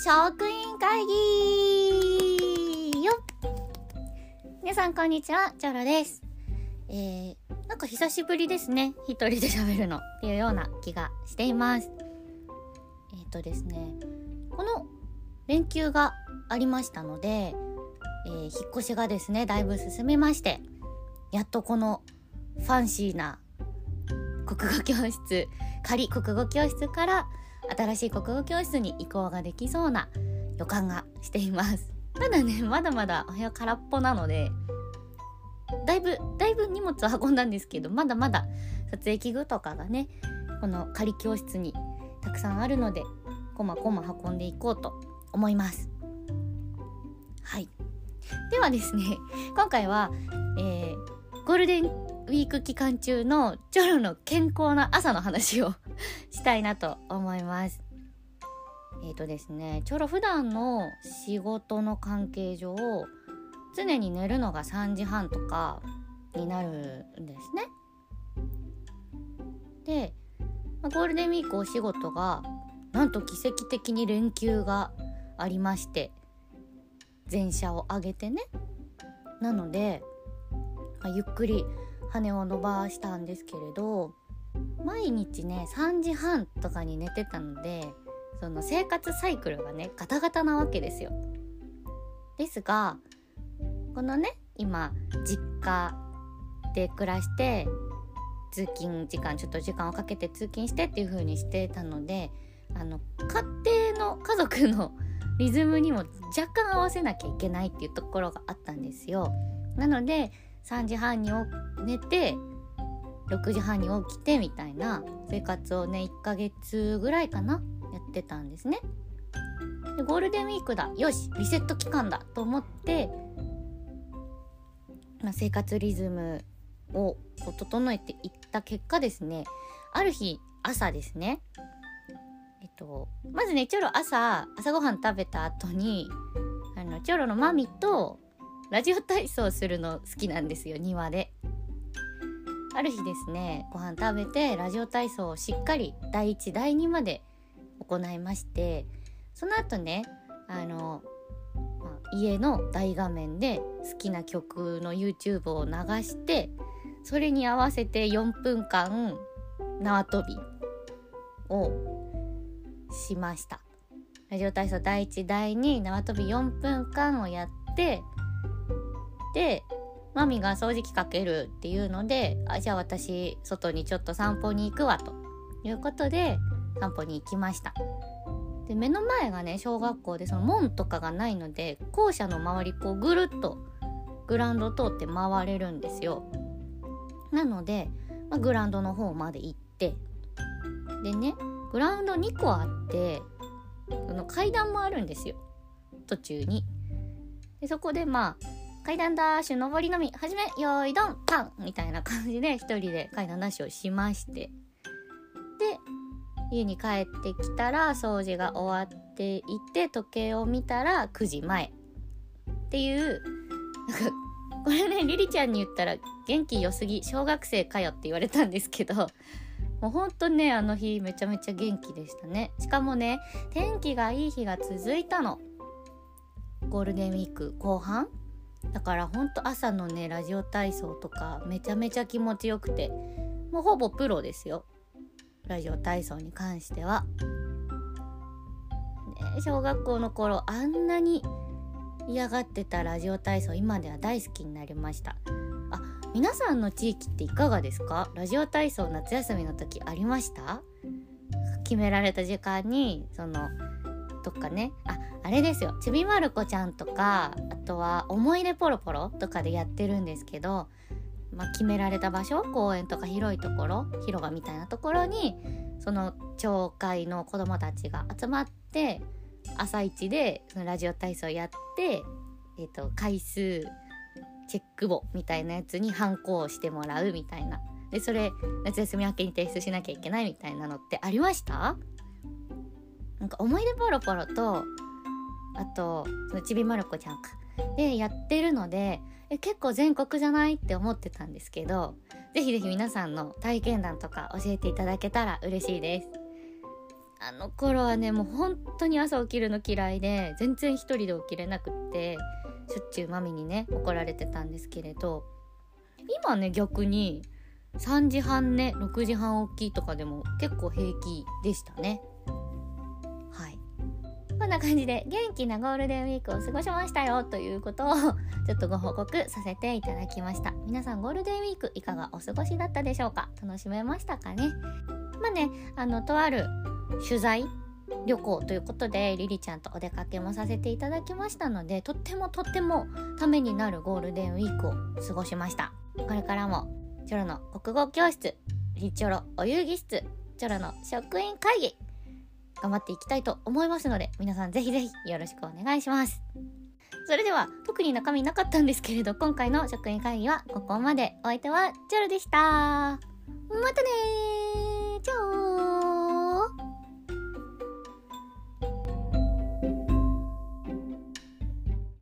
職員会議よ皆さんこんにちは、チョロです。えー、なんか久しぶりですね。一人で喋るのっていうような気がしています。えっ、ー、とですね、この連休がありましたので、えー、引っ越しがですね、だいぶ進みまして、やっとこのファンシーな国語教室、仮国語教室から新しい国語教室に移行ができそうな予感がしています。ただね、まだまだお部屋空っぽなので、だいぶ、だいぶ荷物を運んだんですけど、まだまだ撮影器具とかがね、この仮教室にたくさんあるので、こまこま運んでいこうと思います。はい。ではですね、今回は、えー、ゴールデンウィーク期間中のチョロの健康な朝の話を したいなと思います。えっ、ー、とですね、チョロ普段の仕事の関係上、常に寝るのが3時半とかになるんですね。で、まあ、ゴールデンウィークお仕事がなんと奇跡的に連休がありまして全社を挙げてねなので、まあ、ゆっくり羽を伸ばしたんですけれど毎日ね3時半とかに寝てたのでその生活サイクルがねガタガタなわけですよ。ですがこのね今実家で暮らして通勤時間ちょっと時間をかけて通勤してっていう風にしてたのであの家庭の家族のリズムにも若干合わせなきゃいけないっていうところがあったんですよ。なので3時半に寝て6時半に起きてみたいな生活をね1ヶ月ぐらいかなやってたんですね。でゴールデンウィークだ。よしリセット期間だと思って、まあ、生活リズムを整えていった結果ですね。ある日朝ですね。えっとまずねチョロ朝朝ごはん食べた後にあのチョロのマミとラジオ体操するの好きなんですよ庭で。ある日ですねご飯食べてラジオ体操をしっかり第1第2まで行いましてその後ねあの、まあ、家の大画面で好きな曲の YouTube を流してそれに合わせて4分間縄跳びをしましたラジオ体操第1第2縄跳び4分間をやってでマミが掃除機かけるっていうのであじゃあ私外にちょっと散歩に行くわと。いうことで散歩に行きました。で目の前がね小学校でその門とかがないので校舎の周りこうぐるっとグラウンド通って回れるんですよ。なので、まあ、グラウンドの方まで行ってでねグラウンド2個あってその階段もあるんですよ。途中に。でそこでまあ階段ダッシュ上りのみ。始めよーいどんパン。みたいな感じで一人で階段ダッシュをしまして。で家に帰ってきたら掃除が終わっていて時計を見たら9時前。っていうなんかこれねリリちゃんに言ったら元気良すぎ小学生かよって言われたんですけどもうほんとねあの日めちゃめちゃ元気でしたね。しかもね天気がいい日が続いたの。ゴールデンウィーク後半だからほんと朝のねラジオ体操とかめちゃめちゃ気持ちよくてもうほぼプロですよラジオ体操に関しては。ね小学校の頃あんなに嫌がってたラジオ体操今では大好きになりました。あ皆さんの地域っていかがですか？ラジオ体操夏休みの時ありました？決められた時間にそのとかねああれですよ。ちびまる子ちゃんとかあとは思い出ポロポロとかでやってるんですけど、まあ、決められた場所公園とか広いところ広場みたいなところにその町会の子供たちが集まって朝一でラジオ体操やって、えー、と回数チェック簿みたいなやつにハンコをしてもらうみたいな。でそれ夏休み明けに提出しなきゃいけないみたいなのってありました？なんか思い出ポロポロとあとちびまる子ちゃんか。でやってるのでえ結構全国じゃないって思ってたんですけどぜひぜひ皆さんの体験談とか教えていただけたら嬉しいです。あの頃はねもう本当に朝起きるの嫌いで全然一人で起きれなくってしょっちゅうマミにね怒られてたんですけれど今ね逆に3時半ね6時半起きとかでも結構平気でしたね。んな感じで元気なゴールデンウィークを過ごしましたよということを ちょっとご報告させていただきました。皆さんゴールデンウィークいかがお過ごしだったでしょうか？楽しめましたかね？まあねあのとある取材旅行ということでリリちゃんとお出かけもさせていただきましたのでとってもとってもためになるゴールデンウィークを過ごしました。これからもチョロの国語教室リチョロお遊戯室チョロの職員会議頑張っていきたいと思いますので皆さんぜひぜひよろしくお願いします。それでは特に中身なかったんですけれど今回の職員会議はここまで。お相手はジョルでした。またねー。